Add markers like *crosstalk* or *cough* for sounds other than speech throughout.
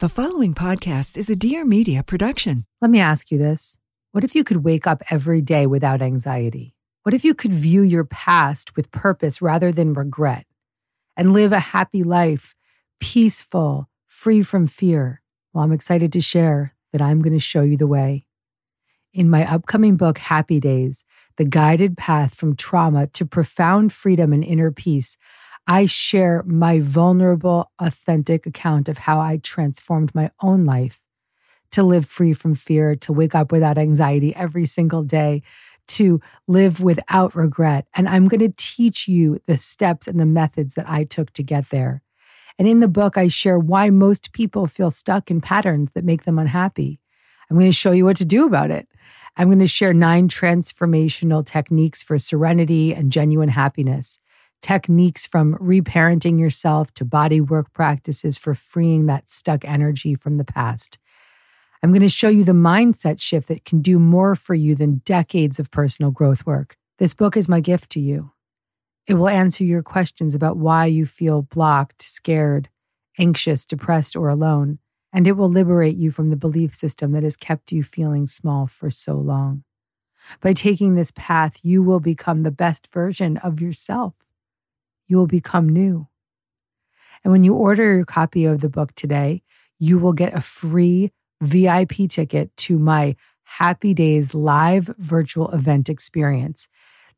The following podcast is a Dear Media production. Let me ask you this. What if you could wake up every day without anxiety? What if you could view your past with purpose rather than regret and live a happy life, peaceful, free from fear? Well, I'm excited to share that I'm going to show you the way. In my upcoming book, Happy Days The Guided Path from Trauma to Profound Freedom and Inner Peace, I share my vulnerable, authentic account of how I transformed my own life to live free from fear, to wake up without anxiety every single day, to live without regret. And I'm going to teach you the steps and the methods that I took to get there. And in the book, I share why most people feel stuck in patterns that make them unhappy. I'm going to show you what to do about it. I'm going to share nine transformational techniques for serenity and genuine happiness techniques from reparenting yourself to body work practices for freeing that stuck energy from the past. I'm going to show you the mindset shift that can do more for you than decades of personal growth work. This book is my gift to you. It will answer your questions about why you feel blocked, scared, anxious, depressed, or alone, and it will liberate you from the belief system that has kept you feeling small for so long. By taking this path, you will become the best version of yourself you will become new. And when you order your copy of the book today, you will get a free VIP ticket to my Happy Days live virtual event experience.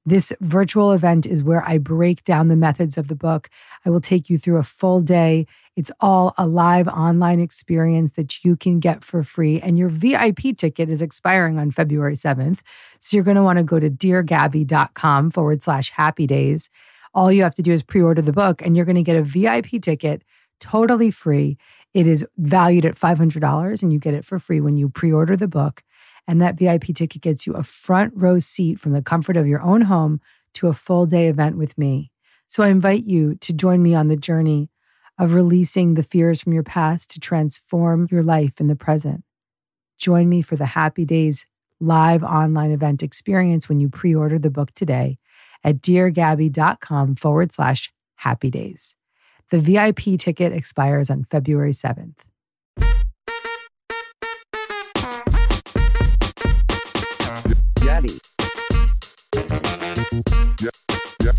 This virtual event is where I break down the methods of the book. I will take you through a full day. It's all a live online experience that you can get for free. And your VIP ticket is expiring on February 7th. So you're going to want to go to deargabby.com forward slash happy days all you have to do is pre order the book and you're going to get a VIP ticket totally free. It is valued at $500 and you get it for free when you pre order the book. And that VIP ticket gets you a front row seat from the comfort of your own home to a full day event with me. So I invite you to join me on the journey of releasing the fears from your past to transform your life in the present. Join me for the Happy Days live online event experience when you pre order the book today at deargabby.com forward slash happy days. The VIP ticket expires on February 7th. Gabby. Yeah, yeah.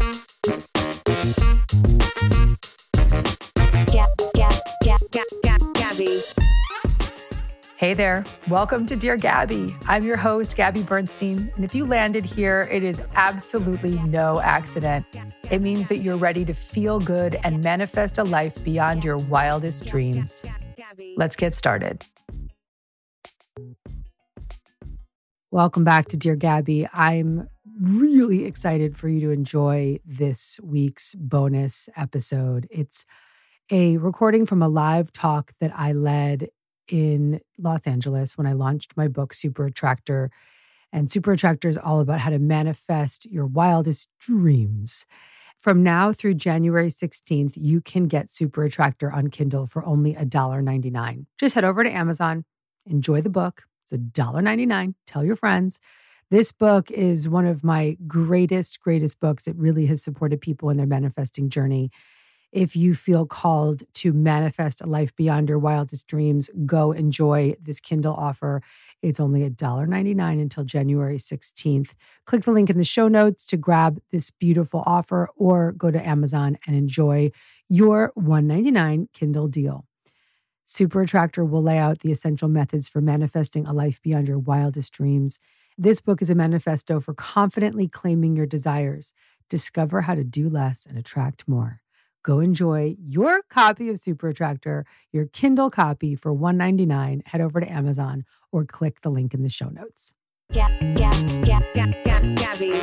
Gab, gab, gab, gab, gab, Gabby. Hey there. Welcome to Dear Gabby. I'm your host, Gabby Bernstein. And if you landed here, it is absolutely no accident. It means that you're ready to feel good and manifest a life beyond your wildest dreams. Let's get started. Welcome back to Dear Gabby. I'm really excited for you to enjoy this week's bonus episode. It's a recording from a live talk that I led in Los Angeles when I launched my book, Super Attractor. And Super Attractor is all about how to manifest your wildest dreams. From now through January 16th, you can get Super Attractor on Kindle for only $1.99. Just head over to Amazon, enjoy the book. It's $1.99. Tell your friends. This book is one of my greatest, greatest books. It really has supported people in their manifesting journey If you feel called to manifest a life beyond your wildest dreams, go enjoy this Kindle offer. It's only $1.99 until January 16th. Click the link in the show notes to grab this beautiful offer or go to Amazon and enjoy your $199 Kindle deal. Super Attractor will lay out the essential methods for manifesting a life beyond your wildest dreams. This book is a manifesto for confidently claiming your desires. Discover how to do less and attract more. Go enjoy your copy of Super Attractor, your Kindle copy for 199. Head over to Amazon or click the link in the show notes. Gab, Gab, Gab, Gab, Gabby.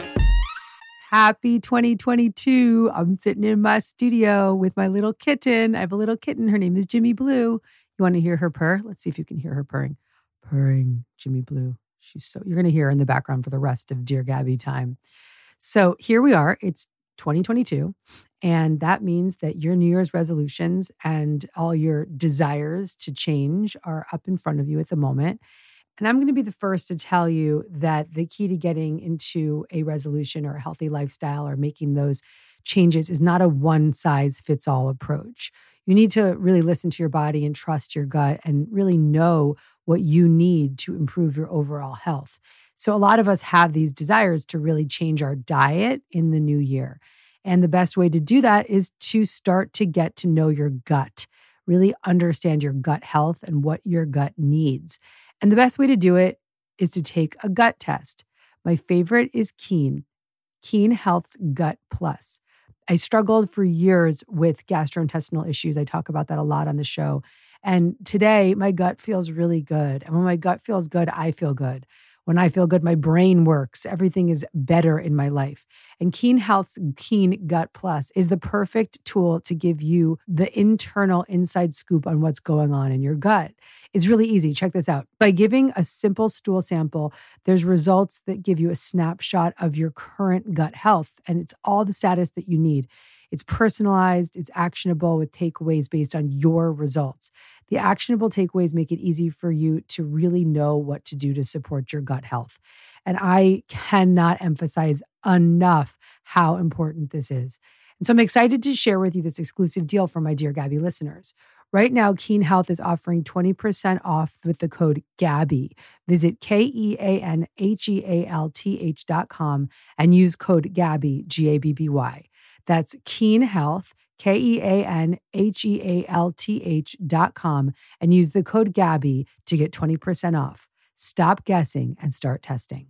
Happy 2022. I'm sitting in my studio with my little kitten. I have a little kitten. Her name is Jimmy Blue. You want to hear her purr? Let's see if you can hear her purring. Purring, Jimmy Blue. She's so, you're going to hear her in the background for the rest of Dear Gabby time. So here we are. It's 2022. And that means that your New Year's resolutions and all your desires to change are up in front of you at the moment. And I'm going to be the first to tell you that the key to getting into a resolution or a healthy lifestyle or making those changes is not a one size fits all approach. You need to really listen to your body and trust your gut and really know what you need to improve your overall health. So, a lot of us have these desires to really change our diet in the new year. And the best way to do that is to start to get to know your gut, really understand your gut health and what your gut needs. And the best way to do it is to take a gut test. My favorite is Kean, Kean Health's Gut Plus. I struggled for years with gastrointestinal issues. I talk about that a lot on the show. And today, my gut feels really good. And when my gut feels good, I feel good. When I feel good, my brain works. Everything is better in my life. And Kean Health's Kean Gut Plus is the perfect tool to give you the internal inside scoop on what's going on in your gut. It's really easy. Check this out. By giving a simple stool sample, there's results that give you a snapshot of your current gut health, and it's all the status that you need. It's personalized, it's actionable with takeaways based on your results. The actionable takeaways make it easy for you to really know what to do to support your gut health. And I cannot emphasize enough how important this is. And so I'm excited to share with you this exclusive deal for my Dear Gabby listeners. Right now, Kean Health is offering 20% off with the code GABBY. Visit K E A N H E A L T H dot com and use code GABBY, G A B B Y. That's Kean Health, K E A N H E A L T H dot com, and use the code GABBY to get 20% off. Stop guessing and start testing.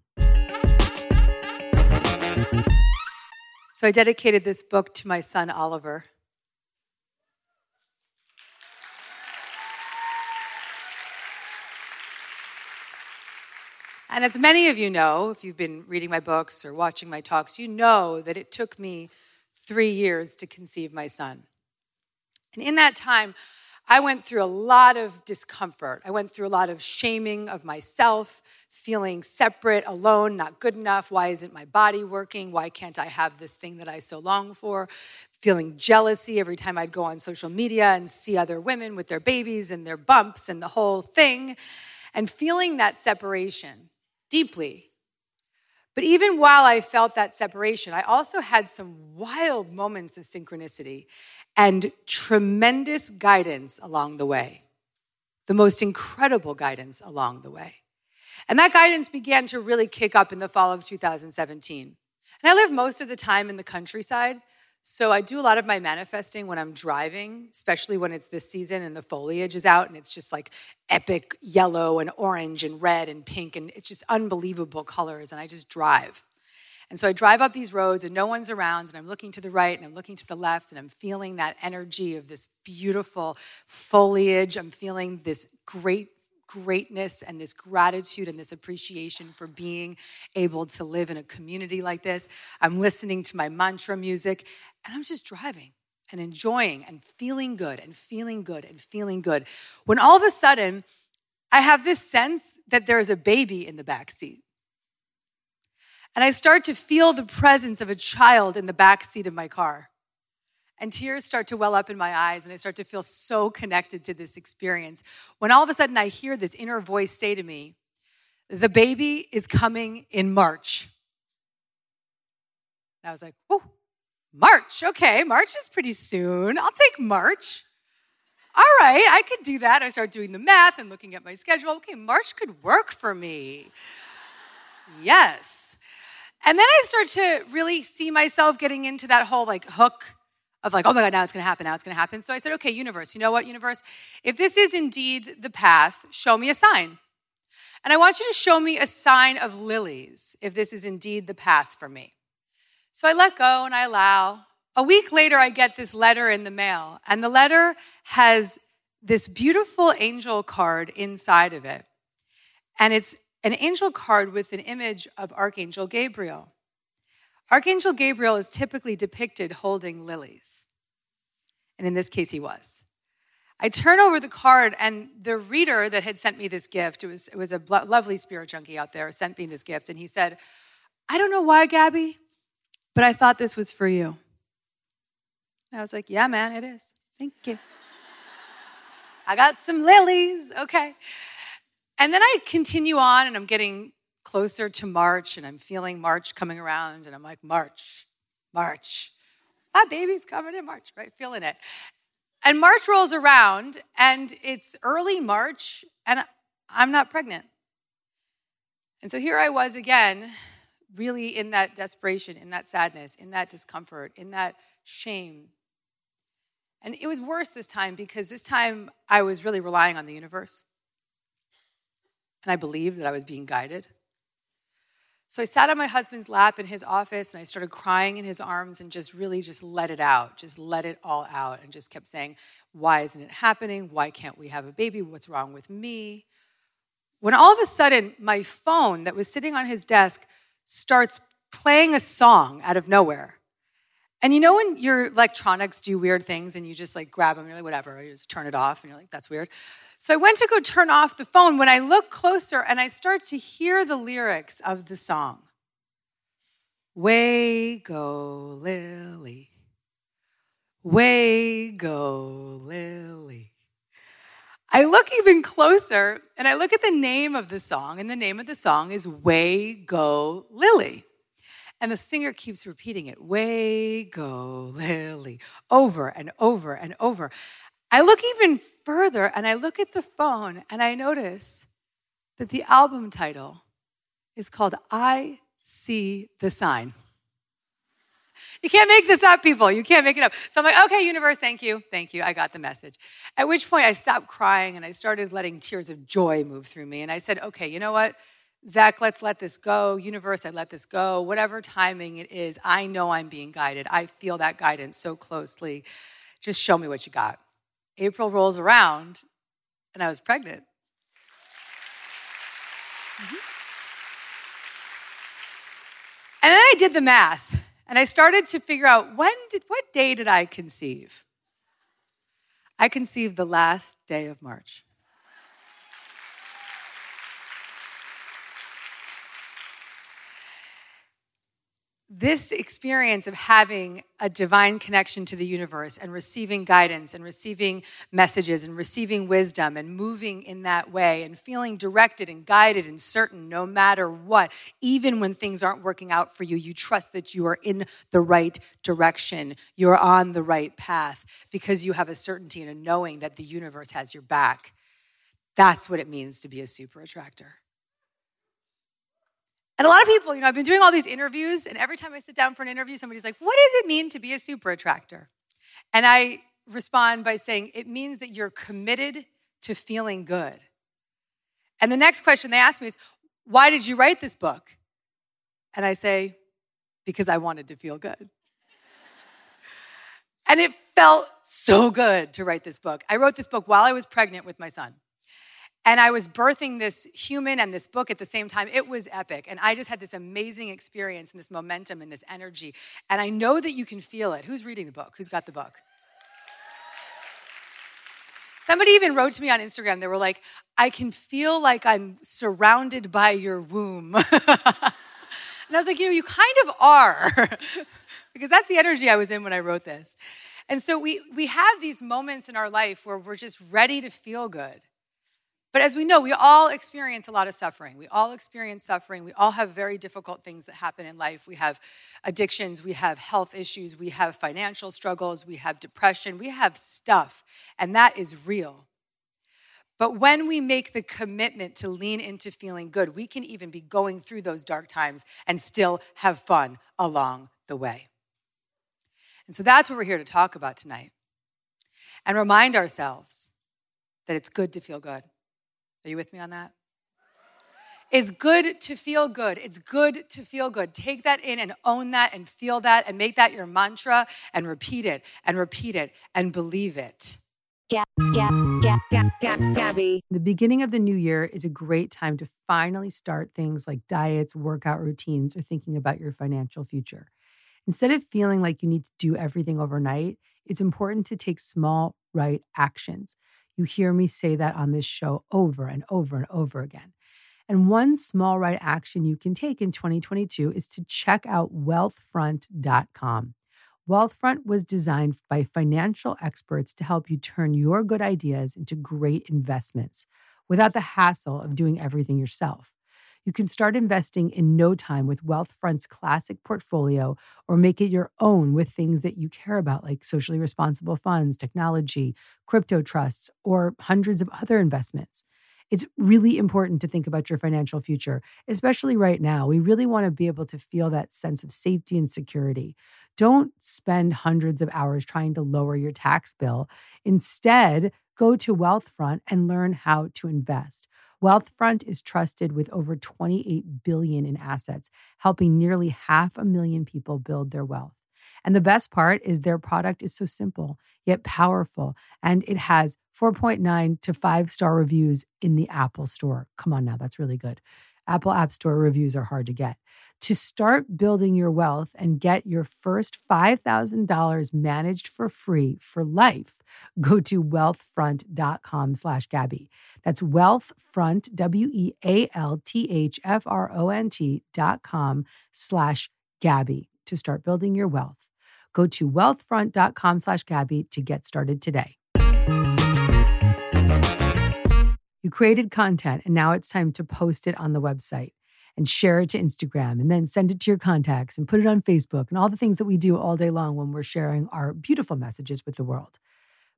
So I dedicated this book to my son, Oliver. And as many of you know, if you've been reading my books or watching my talks, you know that it took me three years to conceive my son. And in that time, I went through a lot of discomfort. I went through a lot of shaming of myself, feeling separate, alone, not good enough. Why isn't my body working? Why can't I have this thing that I so long for? Feeling jealousy every time I'd go on social media and see other women with their babies and their bumps and the whole thing, and feeling that separation deeply. But even while I felt that separation, I also had some wild moments of synchronicity and tremendous guidance along the way. The most incredible guidance along the way. And that guidance began to really kick up in the fall of 2017. And I live most of the time in the countryside. So I do a lot of my manifesting when I'm driving, especially when it's this season and the foliage is out and it's just like epic yellow and orange and red and pink and it's just unbelievable colors and I just drive. And so I drive up these roads and no one's around and I'm looking to the right and I'm looking to the left and I'm feeling that energy of this beautiful foliage. I'm feeling this great greatness and this gratitude and this appreciation for being able to live in a community like this. I'm listening to my mantra music and I'm just driving and enjoying and feeling good and feeling good and feeling good. When all of a sudden, I have this sense that there is a baby in the back seat. And I start to feel the presence of a child in the back seat of my car. And tears start to well up in my eyes, and I start to feel so connected to this experience. When all of a sudden I hear this inner voice say to me, The baby is coming in March. And I was like, Oh, March. Okay, March is pretty soon. I'll take March. All right, I could do that. I start doing the math and looking at my schedule. Okay, March could work for me. Yes. And then I start to really see myself getting into that whole like hook of like, oh my God, now it's gonna happen, now it's gonna happen. So I said, okay, universe, you know what, universe? If this is indeed the path, show me a sign. And I want you to show me a sign of lilies if this is indeed the path for me. So I let go and I allow. A week later, I get this letter in the mail, and the letter has this beautiful angel card inside of it. And it's an angel card with an image of Archangel Gabriel. Archangel Gabriel is typically depicted holding lilies. And in this case, he was. I turn over the card, and the reader that had sent me this gift, it was, it was a lovely spirit junkie out there, sent me this gift, and he said, I don't know why, Gabby, but I thought this was for you. And I was like, Yeah, man, it is. Thank you. *laughs* I got some lilies, okay. And then I continue on, and I'm getting closer to March and I'm feeling March coming around and I'm like, March, March. My baby's coming in March, right? Feeling it. And March rolls around and it's early March and I'm not pregnant. And so here I was again, really in that desperation, in that sadness, in that discomfort, in that shame. And it was worse this time because this time I was really relying on the universe. And I believed that I was being guided. So I sat on my husband's lap in his office and I started crying in his arms and just really just let it out, just let it all out and just kept saying, Why isn't it happening? Why can't we have a baby? What's wrong with me? When all of a sudden my phone that was sitting on his desk starts playing a song out of nowhere. And you know when your electronics do weird things and you just like grab them, you're like, whatever, you just turn it off and you're like, that's weird. So I went to go turn off the phone when I look closer and I start to hear the lyrics of the song. Way go, Lily. Way go, Lily. I look even closer and I look at the name of the song, and the name of the song is Way Go Lily. And the singer keeps repeating it, Way Go Lily, over and over and over. I look even further and I look at the phone and I notice that the album title is called I See the Sign. You can't make this up, people. You can't make it up. So I'm like, okay, universe, thank you. Thank you. I got the message. At which point I stopped crying and I started letting tears of joy move through me. And I said, okay, you know what? Zach, let's let this go. Universe, I let this go. Whatever timing it is, I know I'm being guided. I feel that guidance so closely. Just show me what you got. April rolls around and I was pregnant. Mm-hmm. And then I did the math and I started to figure out when did what day did I conceive? I conceived the last day of March. This experience of having a divine connection to the universe and receiving guidance and receiving messages and receiving wisdom and moving in that way and feeling directed and guided and certain no matter what, even when things aren't working out for you, you trust that you are in the right direction. You're on the right path because you have a certainty and a knowing that the universe has your back. That's what it means to be a super attractor. And a lot of people, you know, I've been doing all these interviews, and every time I sit down for an interview, somebody's like, What does it mean to be a super attractor? And I respond by saying, It means that you're committed to feeling good. And the next question they ask me is, Why did you write this book? And I say, Because I wanted to feel good. and it felt so good to write this book. I wrote this book while I was pregnant with my son. And I was birthing this human and this book at the same time. It was epic. And I just had this amazing experience and this momentum and this energy. And I know that you can feel it. Who's reading the book? Who's got the book? Somebody even wrote to me on Instagram. They were like, I can feel like I'm surrounded by your womb. *laughs* and I was like, you know, you kind of are, *laughs* because that's the energy I was in when I wrote this. And so we, we have these moments in our life where we're just ready to feel good. But as we know, we all experience a lot of suffering. We all experience suffering. We all have very difficult things that happen in life. We have addictions, we have health issues, we have financial struggles, we have depression, we have stuff, and that is real. But when we make the commitment to lean into feeling good, we can even be going through those dark times and still have fun along the way. And so that's what we're here to talk about tonight and remind ourselves that it's good to feel good. Are you with me on that? It's good to feel good. It's good to feel good. Take that in and own that and feel that and make that your mantra and repeat it and repeat it and believe it. Gab, Gab, Gab, Gab, Gab, Gabby. The beginning of the new year is a great time to finally start things like diets, workout routines, or thinking about your financial future. Instead of feeling like you need to do everything overnight, it's important to take small, right actions. You hear me say that on this show over and over and over again. And one small right action you can take in 2022 is to check out wealthfront.com. Wealthfront was designed by financial experts to help you turn your good ideas into great investments without the hassle of doing everything yourself. You can start investing in no time with Wealthfront's classic portfolio or make it your own with things that you care about, like socially responsible funds, technology, crypto trusts, or hundreds of other investments. It's really important to think about your financial future, especially right now. We really want to be able to feel that sense of safety and security. Don't spend hundreds of hours trying to lower your tax bill. Instead, go to Wealthfront and learn how to invest. Wealthfront is trusted with over 28 billion in assets, helping nearly half a million people build their wealth. And the best part is their product is so simple yet powerful, and it has 4.9 to 5 star reviews in the Apple Store. Come on now, that's really good. Apple App Store reviews are hard to get. To start building your wealth and get your first $5,000 managed for free for life, *laughs* go to wealthfront.com slash Gabby. That's wealthfront, W-E-A-L-T-H-F-R-O-N-T dot com slash Gabby to start building your wealth. Go to wealthfront.com slash Gabby to get started today. You created content and now it's time to post it on the website and share it to Instagram and then send it to your contacts and put it on Facebook and all the things that we do all day long when we're sharing our beautiful messages with the world.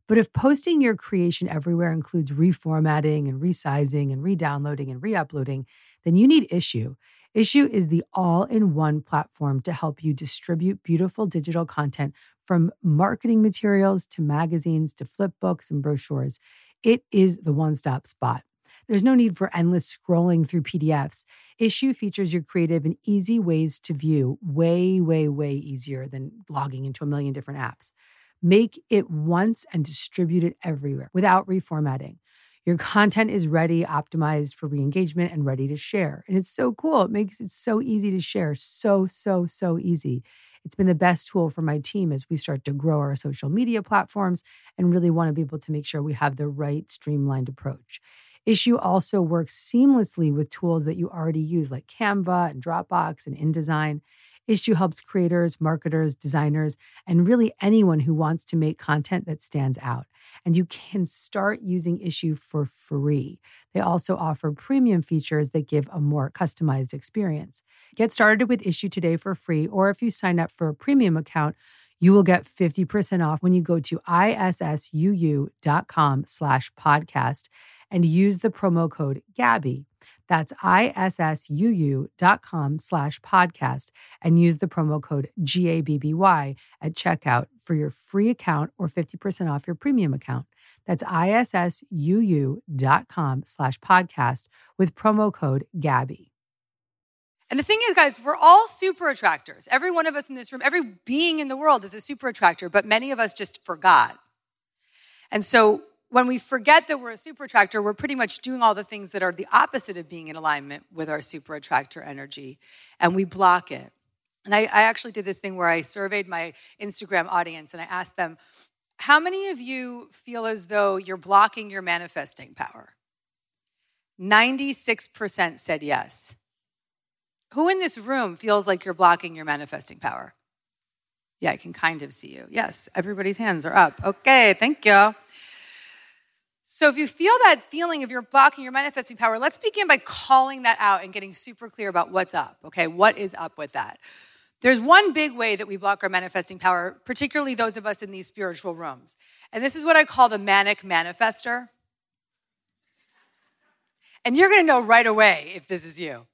But if posting your creation everywhere includes reformatting and resizing and re-downloading and re-uploading, then you need Issuu. Issuu is the all-in-one platform to help you distribute beautiful digital content from marketing materials to magazines to flip books and brochures. It is the one-stop spot. There's no need for endless scrolling through PDFs. Issuu features your creative in easy ways to view, way, way, way easier than logging into a million different apps. Make it once and distribute it everywhere without reformatting. Your content is ready, optimized for re engagement, and ready to share. And it's so cool. It makes it so easy to share. So, so, so easy. It's been the best tool for my team as we start to grow our social media platforms and really want to be able to make sure we have the right streamlined approach. Issuu also works seamlessly with tools that you already use, like Canva and Dropbox and InDesign. Issuu helps creators, marketers, designers, and really anyone who wants to make content that stands out. And you can start using Issuu for free. They also offer premium features that give a more customized experience. Get started with Issuu today for free, or if you sign up for a premium account, you will get 50% off when you go to issuu.com slash podcast and use the promo code GABBY. That's issuu.com slash podcast and use the promo code GABBY at checkout for your free account or 50% off your premium account. That's issuu.com slash podcast with promo code GABBY. And the thing is, guys, we're all super attractors. Every one of us in this room, every being in the world is a super attractor, but many of us just forgot. And so when we forget that we're a super attractor, we're pretty much doing all the things that are the opposite of being in alignment with our super attractor energy, and we block it. And I, I, actually did this thing where I surveyed my Instagram audience and I asked them, How many of you feel as though you're blocking your manifesting power? 96% said yes. Who in this room feels like you're blocking your manifesting power? Yeah, I can kind of see you. Yes, everybody's hands are up. Okay, thank you. So if you feel that feeling of you're blocking your manifesting power, let's begin by calling that out and getting super clear about what's up. Okay, what is up with that? There's one big way that we block our manifesting power, particularly those of us in these spiritual rooms. And this is what I call the manic manifester. And you're gonna know right away if this is you.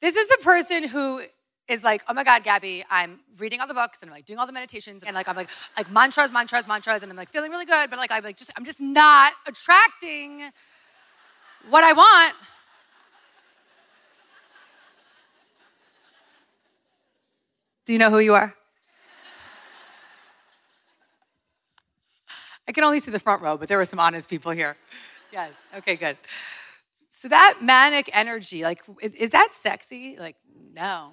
This is the person who is like, oh my God, Gabby, I'm reading all the books and I'm like doing all the meditations and like I'm like like mantras, mantras, mantras, and I'm like feeling really good, but like I'm like just I'm just not attracting what I want. Do you know who you are? I can only see the front row, but there were some honest people here. Yes. Okay, good. So that manic energy, like, is that sexy? Like, no.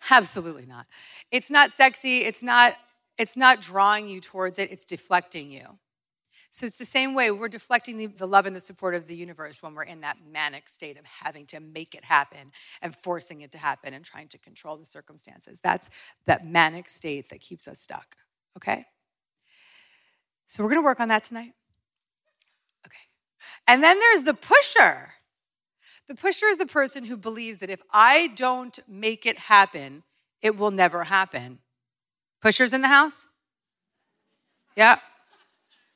*laughs* Absolutely not. It's not sexy. It's not, it's not drawing you towards it. It's deflecting you. So it's the same way we're deflecting the, the, love and the support of the universe when we're in that manic state of having to make it happen and forcing it to happen and trying to control the circumstances. That's that manic state that keeps us stuck. Okay? So we're gonna work on that tonight. Okay. And then there's the pusher. The pusher is the person who believes that if I don't make it happen, it will never happen. Pushers in the house? Yeah.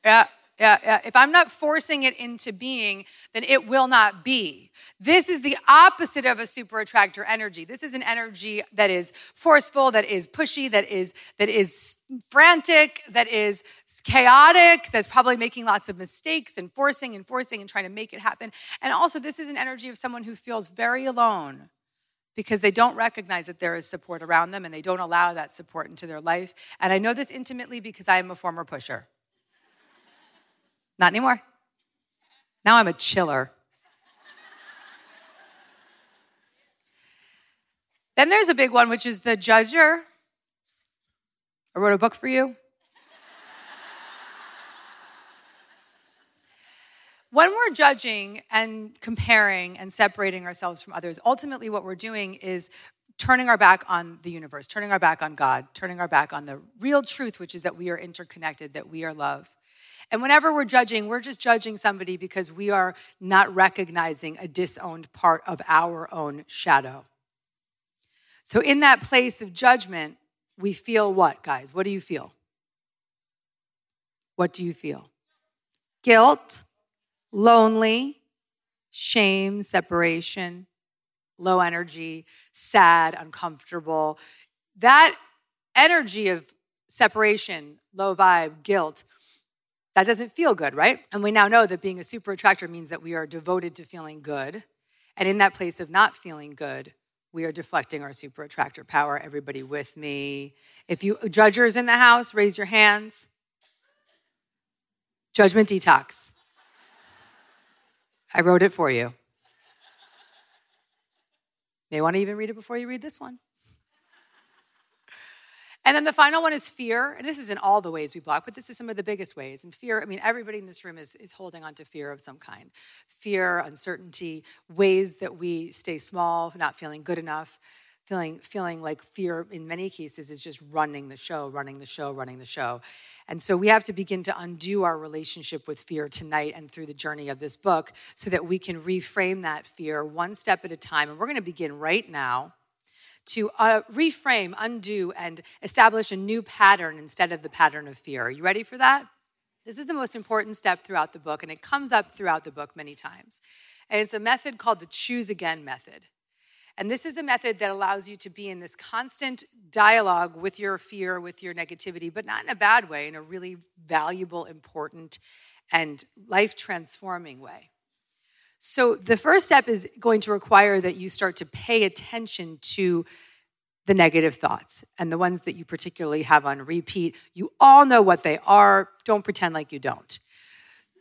Yeah. Yeah, yeah. If I'm not forcing it into being, then it will not be. This is the opposite of a super attractor energy. This is an energy that is forceful, that is pushy, that is that is frantic, that is chaotic, that's probably making lots of mistakes and forcing and forcing and trying to make it happen. And also this is an energy of someone who feels very alone because they don't recognize that there is support around them and they don't allow that support into their life. And I know this intimately because I am a former pusher. Not anymore. Now I'm a chiller. then there's a big one, which is the judger. I wrote a book for you. when we're judging and comparing and separating ourselves from others, ultimately what we're doing is turning our back on the universe, turning our back on God, turning our back on the real truth, which is that we are interconnected, that we are love. And whenever we're judging, we're just judging somebody because we are not recognizing a disowned part of our own shadow. So, in that place of judgment, we feel what, guys? What do you feel? What do you feel? Guilt, lonely, shame, separation, low energy, sad, uncomfortable. That energy of separation, low vibe, guilt, that doesn't feel good, right? And we now know that being a super attractor means that we are devoted to feeling good. And in that place of not feeling good, we are deflecting our super attractor power. Everybody with me. If you judgers in the house, raise your hands. Judgment detox. I wrote it for you. May want to even read it before you read this one. And then the final one is fear. And this is in all the ways we block, but this is some of the biggest ways. And fear, I mean, everybody in this room is, is holding on to fear of some kind fear, uncertainty, ways that we stay small, not feeling good enough, feeling, feeling like fear in many cases is just running the show, running the show, running the show. And so we have to begin to undo our relationship with fear tonight and through the journey of this book so that we can reframe that fear one step at a time. And we're going to begin right now to uh, reframe, undo, and establish a new pattern instead of the pattern of fear. Are you ready for that? This is the most important step throughout the book, and it comes up throughout the book many times. And it's a method called the choose again method. And this is a method that allows you to be in this constant dialogue with your fear, with your negativity, but not in a bad way, in a really valuable, important, and life transforming way. So the first step is going to require that you start to pay attention to the negative thoughts and the ones that you particularly have on repeat. You all know what they are. Don't pretend like you don't.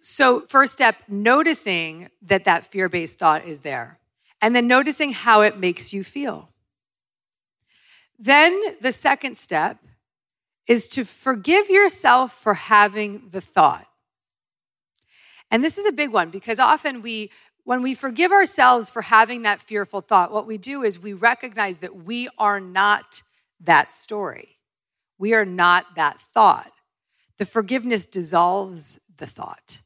So, first step, noticing that that fear based thought is there, and then noticing how it makes you feel. Then, the second step is to forgive yourself for having the thought. And this is a big one because often we when we forgive ourselves for having that fearful thought, what we do is we recognize that we are not that story. We are not that thought. The forgiveness dissolves the thought.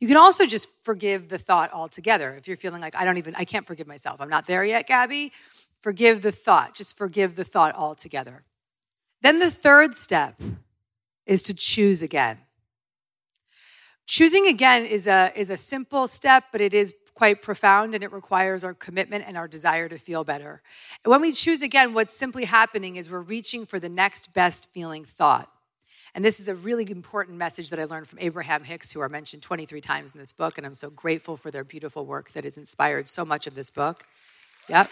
You can also just forgive the thought altogether. If you're feeling like, I don't even, I can't forgive myself, I'm not there yet, Gabby, forgive the thought. Just forgive the thought altogether. Then the third step is to choose again. Choosing again is a, is a simple step, but it is quite profound and it requires our commitment and our desire to feel better. When we choose again, what's simply happening is we're reaching for the next best feeling thought. And this is a really important message that I learned from Abraham Hicks, who are mentioned 23 times in this book. And I'm so grateful for their beautiful work that has inspired so much of this book. Yep.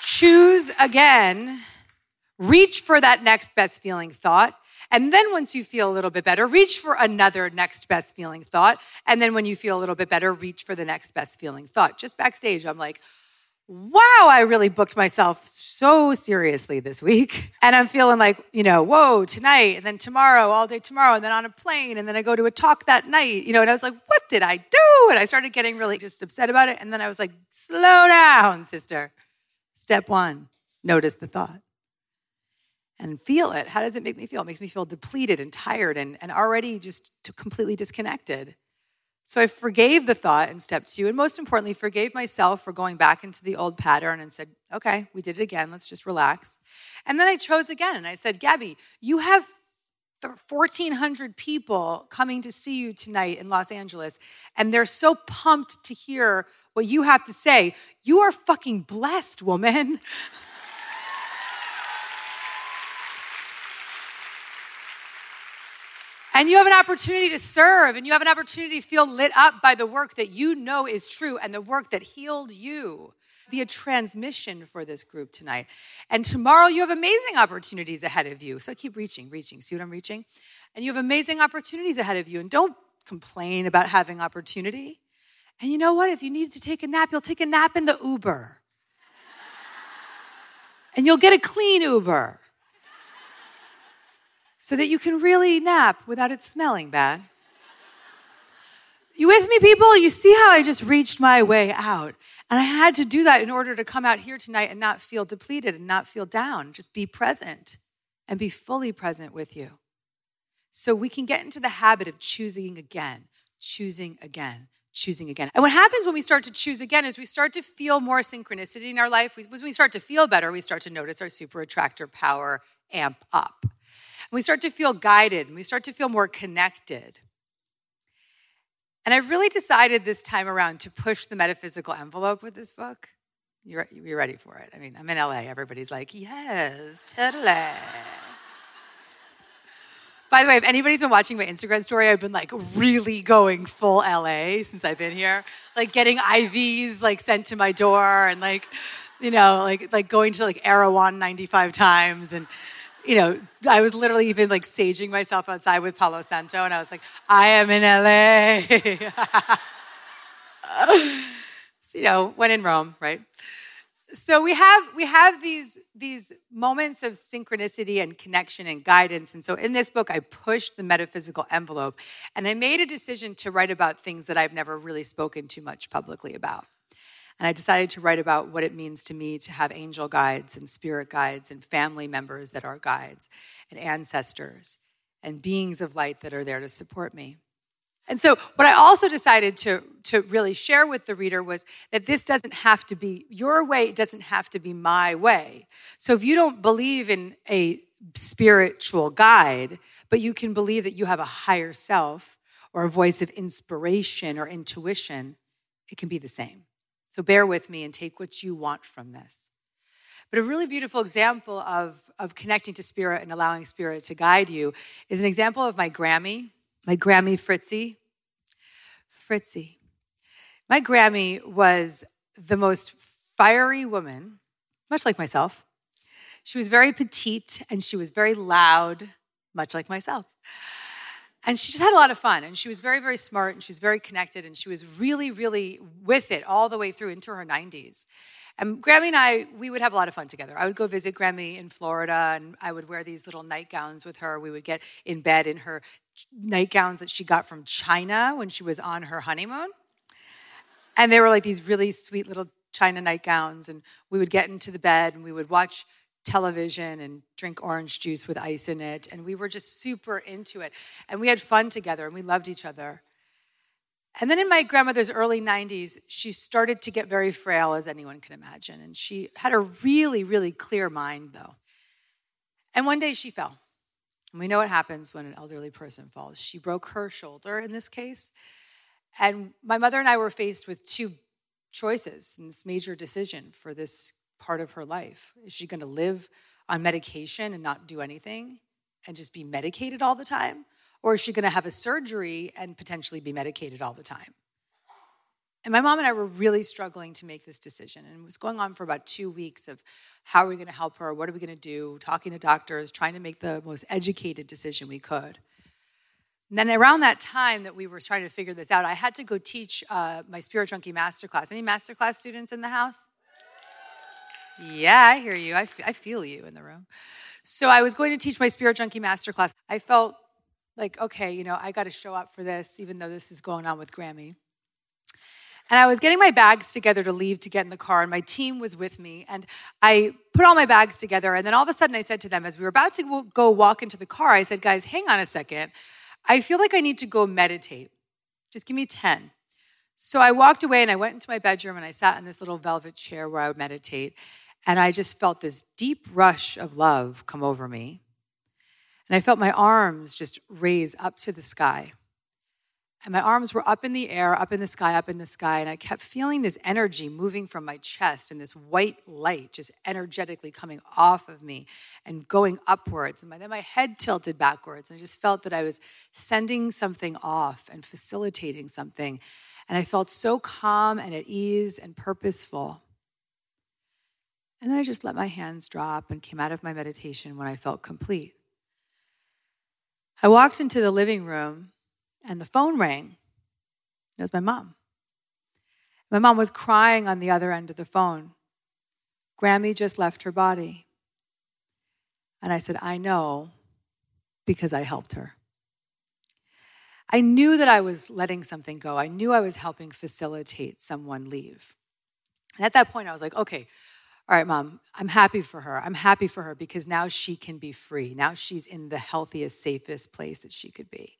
Choose again, reach for that next best feeling thought. And then once you feel a little bit better, reach for another next best feeling thought. And then when you feel a little bit better, reach for the next best feeling thought. Just backstage, I'm like, wow, I really booked myself so seriously this week. *laughs* And I'm feeling like, you know, whoa, tonight, and then tomorrow, all day tomorrow, and then on a plane, and then I go to a talk that night, you know, and I was like, what did I do? And I started getting really just upset about it. And then I was like, slow down, sister. Step one, notice the thought and feel it. How does it make me feel? It makes me feel depleted and tired and, and already just completely disconnected. So I forgave the thought in step two, and most importantly, forgave myself for going back into the old pattern and said, okay, we did it again, let's just relax. And then I chose again and I said, Gabby, you have 1,400 people coming to see you tonight in Los Angeles, and they're so pumped to hear what you have to say. You are fucking blessed, woman. *laughs* And you have an opportunity to serve, and you have an opportunity to feel lit up by the work that you know is true and the work that healed you. Be a transmission for this group tonight. And tomorrow, you have amazing opportunities ahead of you. So keep reaching, reaching. See what I'm reaching? And you have amazing opportunities ahead of you. And don't complain about having opportunity. And you know what? If you need to take a nap, you'll take a nap in the Uber. and you'll get a clean Uber so that you can really nap without it smelling bad. You with me, people? You see how I just reached my way out. And I had to do that in order to come out here tonight and not feel depleted and not feel down. Just be present and be fully present with you. So we can get into the habit of choosing again, choosing again, choosing again. And what happens when we start to choose again is we start to feel more synchronicity in our life. When we start to feel better, we start to notice our super attractor power amp up. We start to feel guided and we start to feel more connected. And I really decided this time around to push the metaphysical envelope with this book. You're, you're ready for it. I mean, I'm in LA. Everybody's like, yes, totally. By the way, if anybody's been watching my Instagram story, I've been like really going full LA since I've been here. Like getting IVs like sent to my door and like, you know, like like going to like Erewhon 95 times and you know, I was literally even like saging myself outside with Palo Santo, and I was like, I am in LA. *laughs* so, you know, when in Rome, right? So we have we have these these moments of synchronicity and connection and guidance. And so in this book, I pushed the metaphysical envelope, and I made a decision to write about things that I've never really spoken too much publicly about. And I decided to write about what it means to me to have angel guides and spirit guides and family members that are guides and ancestors and beings of light that are there to support me. And so, what I also decided to, to really share with the reader was that this doesn't have to be your way, it doesn't have to be my way. So, if you don't believe in a spiritual guide, but you can believe that you have a higher self or a voice of inspiration or intuition, it can be the same. So bear with me and take what you want from this. But a really beautiful example of, of connecting to spirit and allowing spirit to guide you is an example of my Grammy, my Grammy Fritzy. Fritzy. My Grammy was the most fiery woman, much like myself. She was very petite and she was very loud, much like myself. And she just had a lot of fun. And she was very, very smart and she was very connected and she was really, really with it all the way through into her 90s. And Grammy and I, we would have a lot of fun together. I would go visit Grammy in Florida and I would wear these little nightgowns with her. We would get in bed in her nightgowns that she got from China when she was on her honeymoon. And they were like these really sweet little China nightgowns. And we would get into the bed and we would watch television and drink orange juice with ice in it. And we were just super into it. And we had fun together and we loved each other. And then in my grandmother's early 90s, she started to get very frail, as anyone can imagine. And she had a really, really clear mind, though. And one day she fell. And we know what happens when an elderly person falls. She broke her shoulder in this case. And my mother and I were faced with two choices in this major decision for this part of her life. Is she going to live on medication and not do anything and just be medicated all the time? Or is she going to have a surgery and potentially be medicated all the time? And my mom and I were really struggling to make this decision. And it was going on for about two weeks of how are we going to help her? What are we going to do? Talking to doctors, trying to make the most educated decision we could. And then around that time that we were trying to figure this out, I had to go teach uh, my Spirit Junkie Masterclass. Any Masterclass students in the house? Yeah, I hear you. I, f- I feel you in the room. So I was going to teach my Spirit Junkie Masterclass. I felt like, okay, you know, I got to show up for this, even though this is going on with Grammy. And I was getting my bags together to leave to get in the car, and my team was with me. And I put all my bags together, and then all of a sudden I said to them, as we were about to go walk into the car, I said, guys, hang on a second. I feel like I need to go meditate. Just give me 10. So I walked away and I went into my bedroom and I sat in this little velvet chair where I would meditate. And I just felt this deep rush of love come over me. And I felt my arms just raise up to the sky. And my arms were up in the air, up in the sky, up in the sky. And I kept feeling this energy moving from my chest and this white light just energetically coming off of me and going upwards. And then my head tilted backwards. And I just felt that I was sending something off and facilitating something. And I felt so calm and at ease and purposeful. And then I just let my hands drop and came out of my meditation when I felt complete. I walked into the living room and the phone rang. It was my mom. My mom was crying on the other end of the phone. Grammy just left her body. And I said, I know because I helped her. I knew that I was letting something go. I knew I was helping facilitate someone leave. And at that point, I was like, okay, all right, mom, I'm happy for her. I'm happy for her because now she can be free. Now she's in the healthiest, safest place that she could be.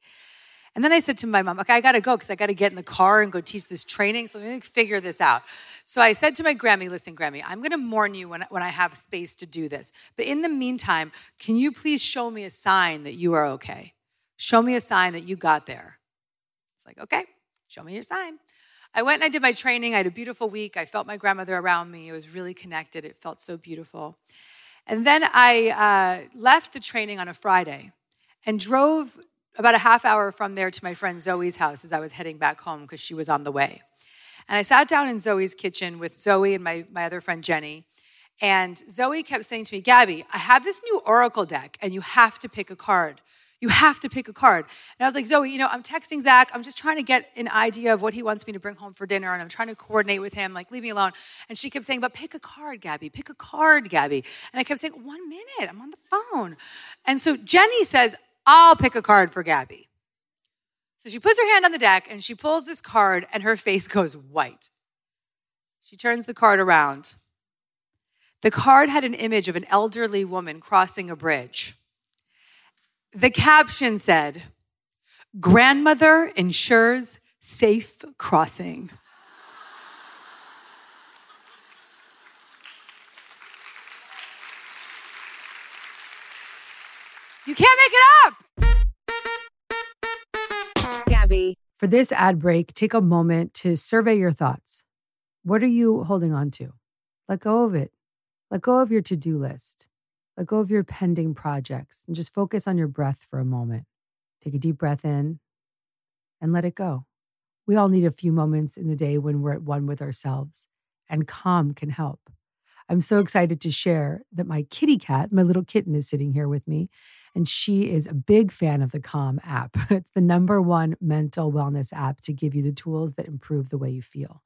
And then I said to my mom, okay, I gotta go because I gotta get in the car and go teach this training. So let me figure this out. So I said to my Grammy, listen, Grammy, I'm gonna mourn you when, when I have space to do this. But in the meantime, can you please show me a sign that you are okay? Show me a sign that you got there. It's like, okay, show me your sign. I went and I did my training. I had a beautiful week. I felt my grandmother around me. It was really connected. It felt so beautiful. And then I uh, left the training on a Friday and drove about a half hour from there to my friend Zoe's house as I was heading back home because she was on the way. And I sat down in Zoe's kitchen with Zoe and my, my other friend Jenny. And Zoe kept saying to me, Gabby, I have this new Oracle deck and you have to pick a card. You have to pick a card. And I was like, Zoe, you know, I'm texting Zach. I'm just trying to get an idea of what he wants me to bring home for dinner. And I'm trying to coordinate with him. Like, leave me alone. And she kept saying, but pick a card, Gabby. Pick a card, Gabby. And I kept saying, one minute. I'm on the phone. And so Jenny says, I'll pick a card for Gabby. So she puts her hand on the deck and she pulls this card and her face *laughs* goes white. She turns the card around. The card had an image of an elderly woman crossing a bridge. The caption said, Grandmother ensures safe crossing. You can't make it up. Gabby. For this ad break, take a moment to survey your thoughts. What are you holding on to? Let go of it. Let go of your to do list. Let go of your pending projects and just focus on your breath for a moment. Take a deep breath in and let it go. We all need a few moments in the day when we're at one with ourselves, and calm can help. I'm so excited to share that my kitty cat, my little kitten, is sitting here with me, and she is a big fan of the Calm app. *laughs* It's the number one mental wellness app to give you the tools that improve the way you feel.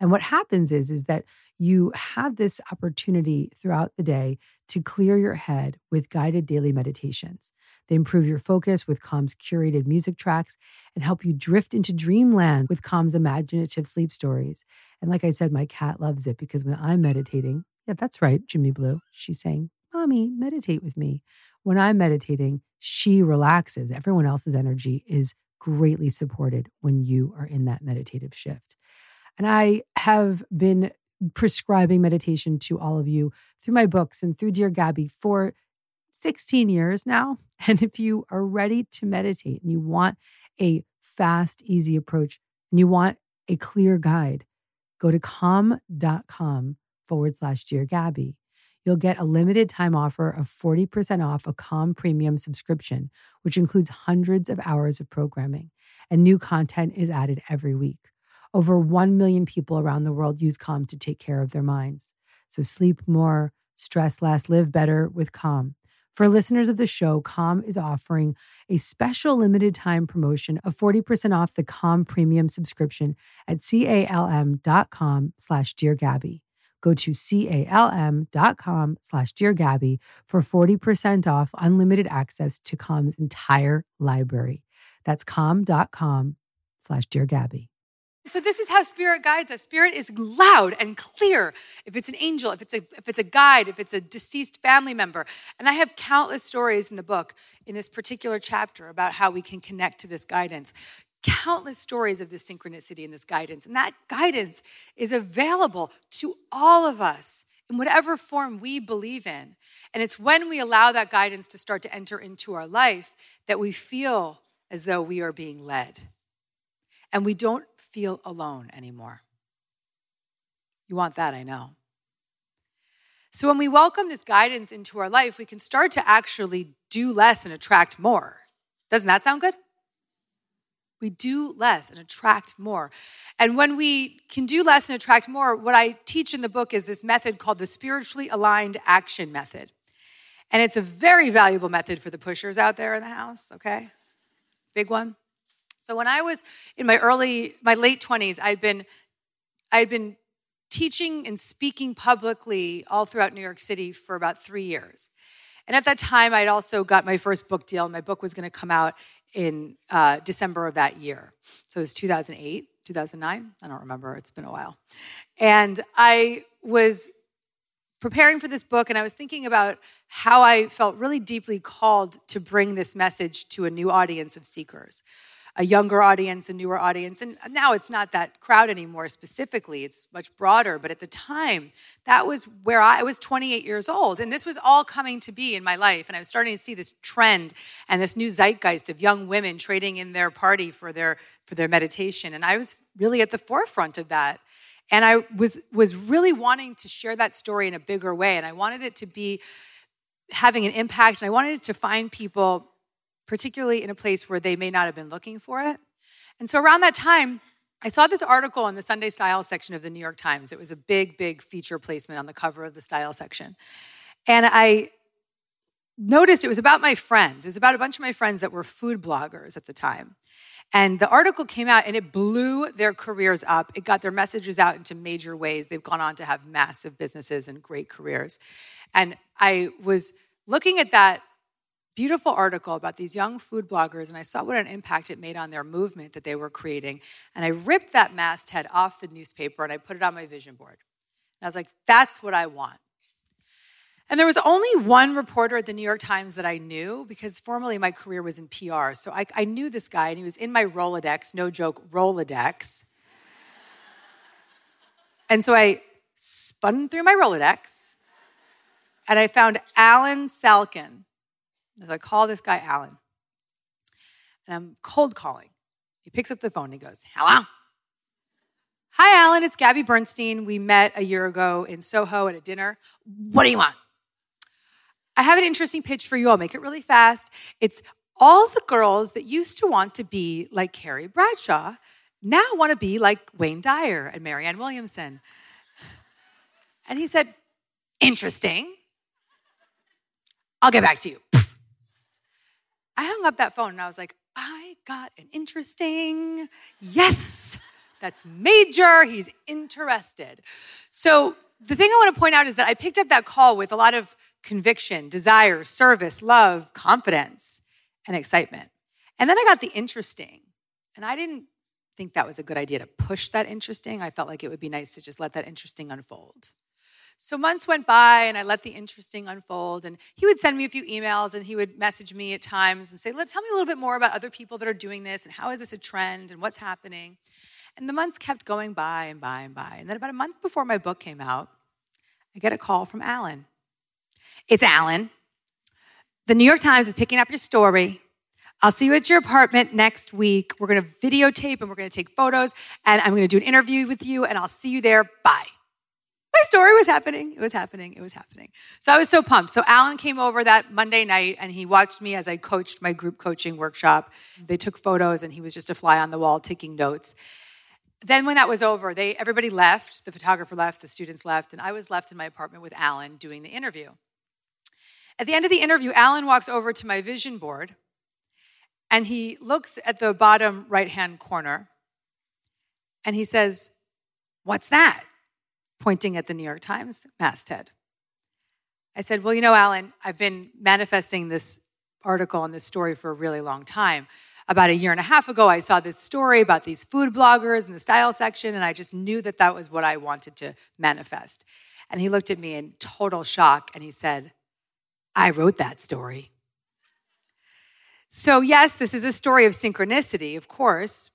And what happens is, is that you have this opportunity throughout the day to clear your head with guided daily meditations. They improve your focus with Calm's curated music tracks and help you drift into dreamland with Calm's imaginative sleep stories. And like I said, my cat loves it because when I'm meditating, yeah, that's right, Jimmy Blue, she's saying, Mommy, meditate with me. When I'm meditating, she relaxes. Everyone else's energy is greatly supported when you are in that meditative shift. And I have been prescribing meditation to all of you through my books and through Dear Gabby for 16 years now. *laughs* And if you are ready to meditate and you want a fast, easy approach and you want a clear guide, go to calm.com forward slash Dear Gabby. You'll get a limited time offer of 40% off a Calm Premium subscription, which includes hundreds of hours of programming, and new content is added every week. Over 1 million people around the world use Calm to take care of their minds. So sleep more, stress less, live better with Calm. For listeners of the show, Calm is offering a special limited time promotion of 40% off the Calm premium subscription at calm.com slash Dear Gabby. Go to calm.com slash Dear Gabby for 40% off unlimited access to Calm's entire library. That's calm.com slash Dear Gabby. So this is how spirit guides us. Spirit is loud and clear. If it's an angel, if it's a if it's a guide, if it's a deceased family member. And I have countless stories in the book in this particular chapter about how we can connect to this guidance. Countless stories of this synchronicity and this guidance. And that guidance is available to all of us in whatever form we believe in. And it's when we allow that guidance to start to enter into our life that we feel as though we are being led and we don't feel alone anymore. You want that, I know. So, when we welcome this guidance into our life, we can start to actually do less and attract more. Doesn't that sound good? We do less and attract more. And when we can do less and attract more, what I teach in the book is this method called the spiritually aligned action method. And it's a very valuable method for the pushers out there in the house, okay? Big one. So when I was in my early, my late 20s, I'd been, I'd been teaching and speaking publicly all throughout New York City for about three years. And at that time, I'd also got my first book deal. My book was going to come out in uh, December of that year. So it was 2008, 2009. I don't remember. It's been a while. And I was preparing for this book and I was thinking about how I felt really deeply called to bring this message to a new audience of seekers a younger audience, a newer audience. And now it's not that crowd anymore specifically, it's much broader. But at the time, that was where I, I was 28 years old. And this was all coming to be in my life. And I was starting to see this trend and this new zeitgeist of young women trading in their party for their, for their meditation. And I was really at the forefront of that. And I was, was really wanting to share that story in a bigger way. And I wanted it to be having an impact. And I wanted it to find people particularly in a place where they may not have been looking for it. And so around that time, I saw this article in the Sunday Style section of the New York Times. It was a big, big feature placement on the cover of the Style section. And I noticed it was about my friends. It was about a bunch of my friends that were food bloggers at the time. And the article came out and it blew their careers up. It got their messages out into major ways. They've gone on to have massive businesses and great careers. And I was looking at that beautiful article about these young food bloggers, and I saw what an impact it made on their movement that they were creating. And I ripped that masthead off the newspaper and I put it on my vision board. And I was like, that's what I want. And there was only one reporter at the New York Times that I knew because formerly my career was in PR. So I, I knew this guy and he was in my Rolodex, no joke, Rolodex. and so I spun through my Rolodex and I found Allen Salkin as I call this guy Allen, and I'm cold calling. He picks up the phone and he goes, Hello? Hi, Allen. It's Gabby Bernstein. We met a year ago in Soho at a dinner. What do you want? I have an interesting pitch for you. I'll make it really fast. It's all the girls that used to want to be like Carrie Bradshaw now want to be like Wayne Dyer and Marianne Williamson. And he said, Interesting. I'll get back to you. I hung up that phone and I was like, I got an interesting, yes, that's major. He's interested. So the thing I want to point out is that I picked up that call with a lot of conviction, desire, service, love, confidence, and excitement. And then I got the interesting. And I didn't think that was a good idea to push that interesting. I felt like it would be nice to just let that interesting unfold. So months went by and I let the interesting unfold. And he would send me a few emails and he would message me at times and say, Let tell me a little bit more about other people that are doing this and how is this a trend and what's happening. And the months kept going by and by and by. And then about a month before my book came out, I get a call from Allen. It's Allen. The New York Times is picking up your story. I'll see you at your apartment next week. We're going to videotape and we're going to take photos and I'm going to do an interview with you and I'll see you there. Bye. My story was happening. It was happening. It was happening. So I was so pumped. So Allen came over that Monday night and he watched me as I coached my group coaching workshop. They took photos and he was just a fly on the wall taking notes. Then when that was over, they everybody left, the photographer left, the students left, and I was left in my apartment with Allen doing the interview. At the end of the interview, Allen walks over to my vision board and he looks at the bottom right hand corner and he says, What's that? Pointing at the New York Times masthead. I said, Well, you know, Allen, I've been manifesting this article and this story for a really long time. About a year and a half ago, I saw this story about these food bloggers in the style section, and I just knew that that was what I wanted to manifest. And he looked at me in total shock and he said, I wrote that story. So, yes, this is a story of synchronicity, of course,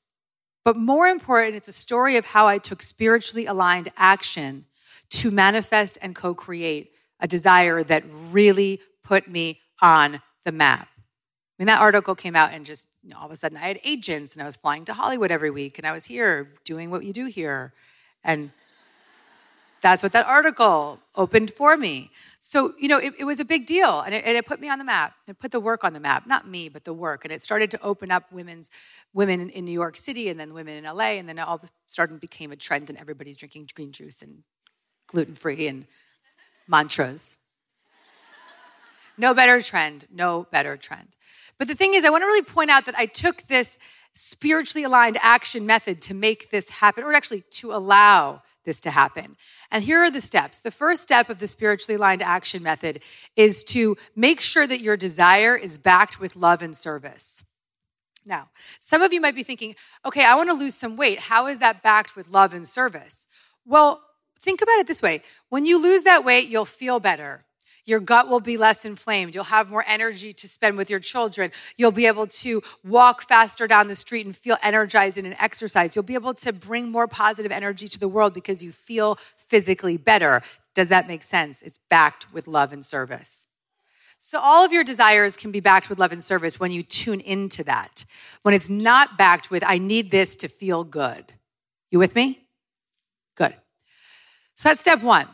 but more important, it's a story of how I took spiritually aligned action to manifest and co create a desire that really put me on the map. I mean, that article came out, and just you know, all of a sudden, I had agents, and I was flying to Hollywood every week, and I was here doing what you do here. And that's what that article opened for me. So, you know, it, it was a big deal and it, and it, put me on the map. It put the work on the map, not me, but the work. And it started to open up women's, women in, in New York City and then women in LA. And then it all started a sudden became a trend and everybody's drinking green juice and gluten free and mantras. No better trend, no better trend. But the thing is, I want to really point out that I took this spiritually aligned action method to make this happen, or actually to allow this to happen. And here are the steps. The first step of the spiritually aligned action method is to make sure that your desire is backed with love and service. Now, some of you might be thinking, okay, I want to lose some weight. How is that backed with love and service? Well, think about it this way when you lose that weight, you'll feel better. Your gut will be less inflamed. You'll have more energy to spend with your children. You'll be able to walk faster down the street and feel energized in an exercise. You'll be able to bring more positive energy to the world because you feel physically better. Does that make sense? It's backed with love and service. So, all of your desires can be backed with love and service when you tune into that. When it's not backed with, I need this to feel good. You with me? Good. So, that's step one.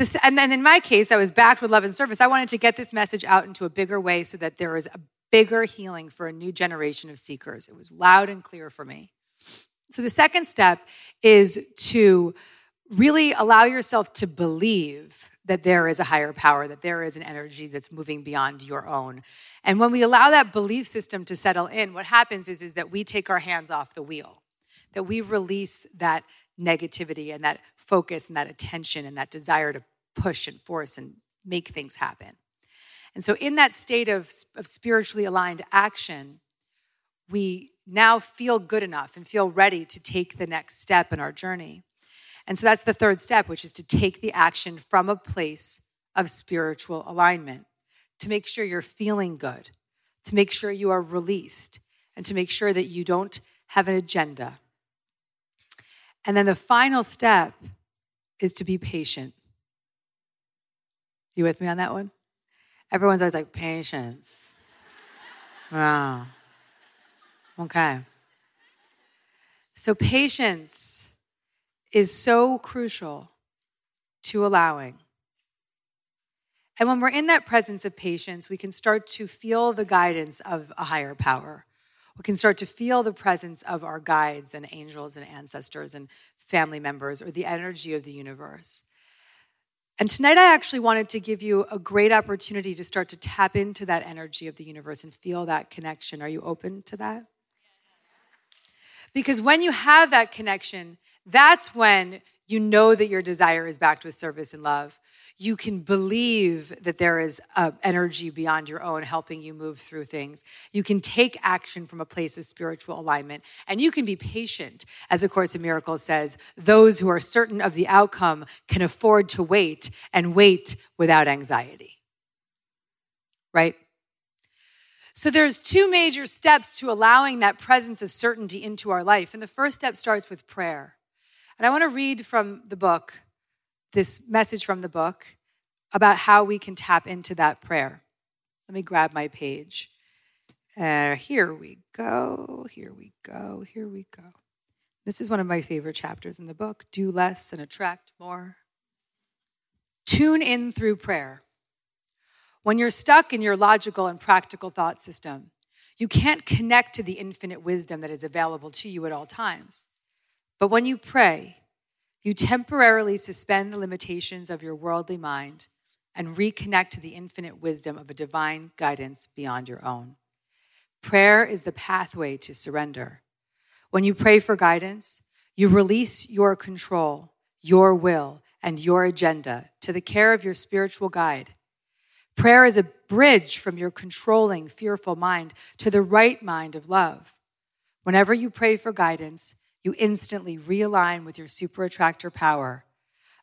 This, and then in my case, I was backed with love and service. I wanted to get this message out into a bigger way so that there is a bigger healing for a new generation of seekers. It was loud and clear for me. So the second step is to really allow yourself to believe that there is a higher power, that there is an energy that's moving beyond your own. And when we allow that belief system to settle in, what happens is, is that we take our hands off the wheel, that we release that negativity and that focus and that attention and that desire to push and force and make things happen. And so, in that state of, of spiritually aligned action, we now feel good enough and feel ready to take the next step in our journey. And so, that's the third step, which is to take the action from a place of spiritual alignment, to make sure you're feeling good, to make sure you are released, and to make sure that you don't have an agenda. And then the final step is to be patient. You with me on that one? Everyone's always like, patience. wow. Okay. So, patience is so crucial to allowing. And when we're in that presence of patience, we can start to feel the guidance of a higher power. We can start to feel the presence of our guides and angels and ancestors and family members or the energy of the universe. And tonight, I actually wanted to give you a great opportunity to start to tap into that energy of the universe and feel that connection. Are you open to that? Because when you have that connection, that's when You know that your desire is backed with service and love. You can believe that there is a energy beyond your own helping you move through things. You can take action from a place of spiritual alignment, and you can be patient. As A Course in Miracles says, those who are certain of the outcome can afford to wait and wait without anxiety. Right? So there's two major steps to allowing that presence of certainty into our life. And the first step starts with prayer. And I want to read from the book, this message from the book about how we can tap into that prayer. Let me grab my page. Uh, here we go. Here we go. Here we go. This is one of my favorite chapters in the book Do less and attract more. Tune in through prayer. When you're stuck in your logical and practical thought system, you can't connect to the infinite wisdom that is available to you at all times. But when you pray, you temporarily suspend the limitations of your worldly mind and reconnect to the infinite wisdom of a divine guidance beyond your own. Prayer is the pathway to surrender. When you pray for guidance, you release your control, your will, and your agenda to the care of your spiritual guide. Prayer is a bridge from your controlling, fearful mind to the right mind of love. Whenever you pray for guidance, you instantly realign with your super attractor power.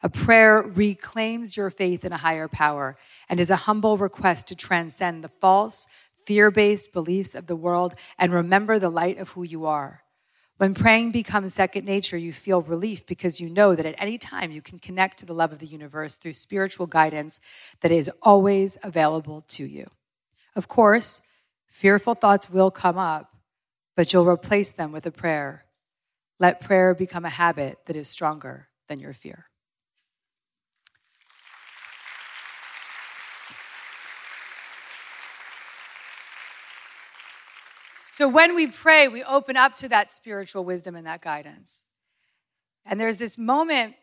A prayer reclaims your faith in a higher power and is a humble request to transcend the false, fear based beliefs of the world and remember the light of who you are. When praying becomes second nature, you feel relief because you know that at any time you can connect to the love of the universe through spiritual guidance that is always available to you. Of course, fearful thoughts will come up, but you'll replace them with a prayer let prayer become a habit that is stronger than your fear. So when we pray, we open up to that spiritual wisdom and that guidance. And there's this moment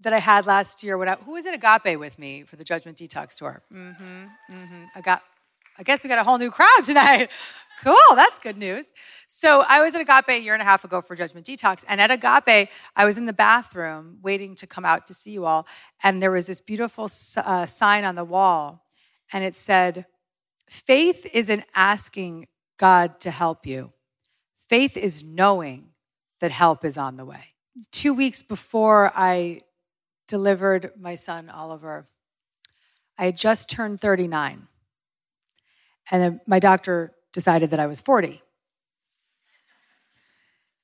that I had last year when I, who was at Agape with me for the Judgment Detox tour? Mm-hmm, mm-hmm. Got, I guess we got a whole new crowd tonight. *laughs* Cool, that's good news. So I was at Agape a year and a half ago for Judgment Detox, and at Agape, I was in the bathroom waiting to come out to see you all, and there was this beautiful uh, sign on the wall, and it said, "Faith isn't asking God to help you. Faith is knowing that help is on the way." Two weeks before I delivered my son Oliver, I had just turned 39, and my doctor decided that I was 40.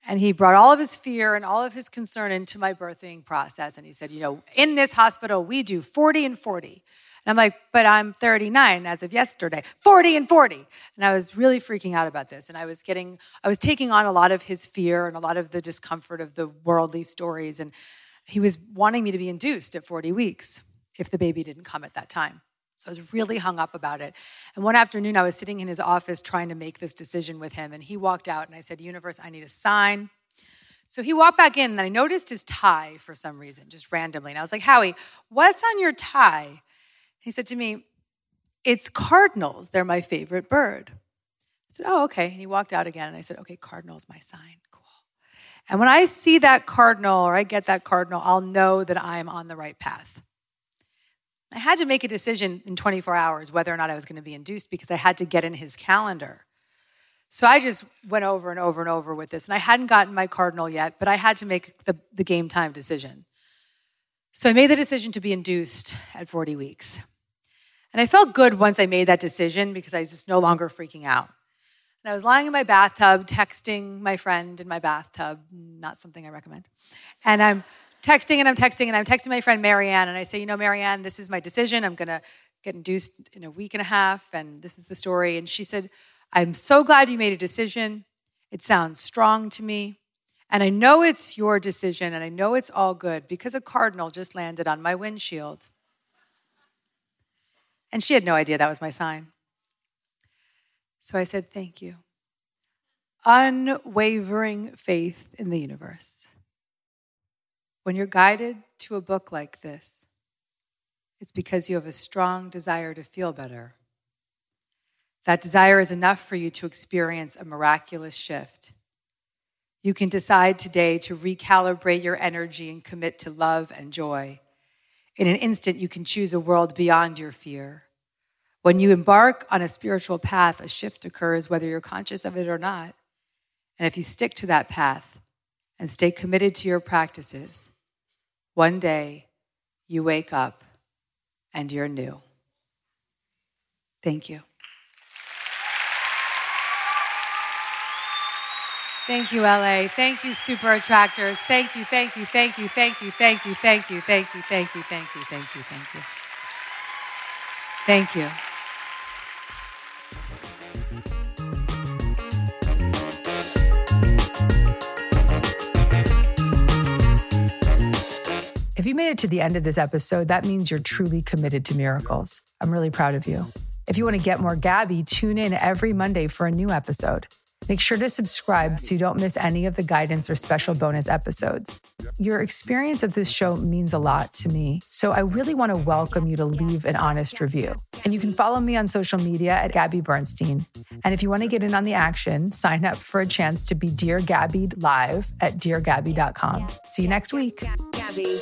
And he brought all of his fear and all of his concern into my birthing process. And he said, You know, in this hospital, we do 40 and 40. And I'm like, But I'm 39 as of yesterday, 40 and 40. And I was really freaking out about this. And I was getting, I was taking on a lot of his fear and a lot of the discomfort of the worldly stories. And he was wanting me to be induced at 40 weeks if the baby didn't come at that time. So I was really hung up about it. And one afternoon, I was sitting in his office trying to make this decision with him. And he walked out, and I said, Universe, I need a sign. So he walked back in, and I noticed his tie for some reason, just randomly. And I was like, Howie, what's on your tie? He said to me, It's cardinals. They're my favorite bird. I said, Oh, okay. And he walked out again, and I said, Okay, cardinal's my sign. Cool. And when I see that cardinal or I get that cardinal, I'll know that I'm on the right path. I had to make a decision in 24 hours whether or not I was going to be induced because I had to get in his calendar. So I just went over and over and over with this. And I hadn't gotten my cardinal yet, but I had to make the, the game time decision. So I made the decision to be induced at 40 weeks. And I felt good once I made that decision because I was just no longer freaking out. And I was lying in my bathtub, texting my friend in my bathtub, not something I recommend. And I'm texting and I'm texting and I'm texting my friend Marianne and I say, you know, Marianne, this is my decision. I'm going to get induced in a week and a half and this is the story. And she said, I'm so glad you made a decision. It sounds strong to me. And I know it's your decision and I know it's all good because a cardinal just landed on my windshield. And she had no idea that was my sign. So I said, Thank you. Unwavering faith in the universe. When you're guided to a book like this, it's because you have a strong desire to feel better. That desire is enough for you to experience a miraculous shift. You can decide today to recalibrate your energy and commit to love and joy. In an instant, you can choose a world beyond your fear. When you embark on a spiritual path, a shift occurs whether you're conscious of it or not. And if you stick to that path and stay committed to your practices, one day you wake up and you're new. Thank you. Thank you, LA. Thank you, Super Attractors. Thank you, thank you, thank you, thank you, thank you, thank you, thank you, thank you, thank you, thank you, thank you. Thank you. You made it to the end of this episode, that means you're truly committed to miracles. I'm really proud of you. If you want to get more Gabby, tune in every Monday for a new episode. Make sure to subscribe so you don't miss any of the guidance or special bonus episodes. Your experience of this show means a lot to me, so I really want to welcome you to leave an honest review. And you can follow me on social media at Gabby Bernstein. And if you want to get in on the action, sign up for a chance to be Dear Gabby live at deargabby.com. See you next week. Gabby.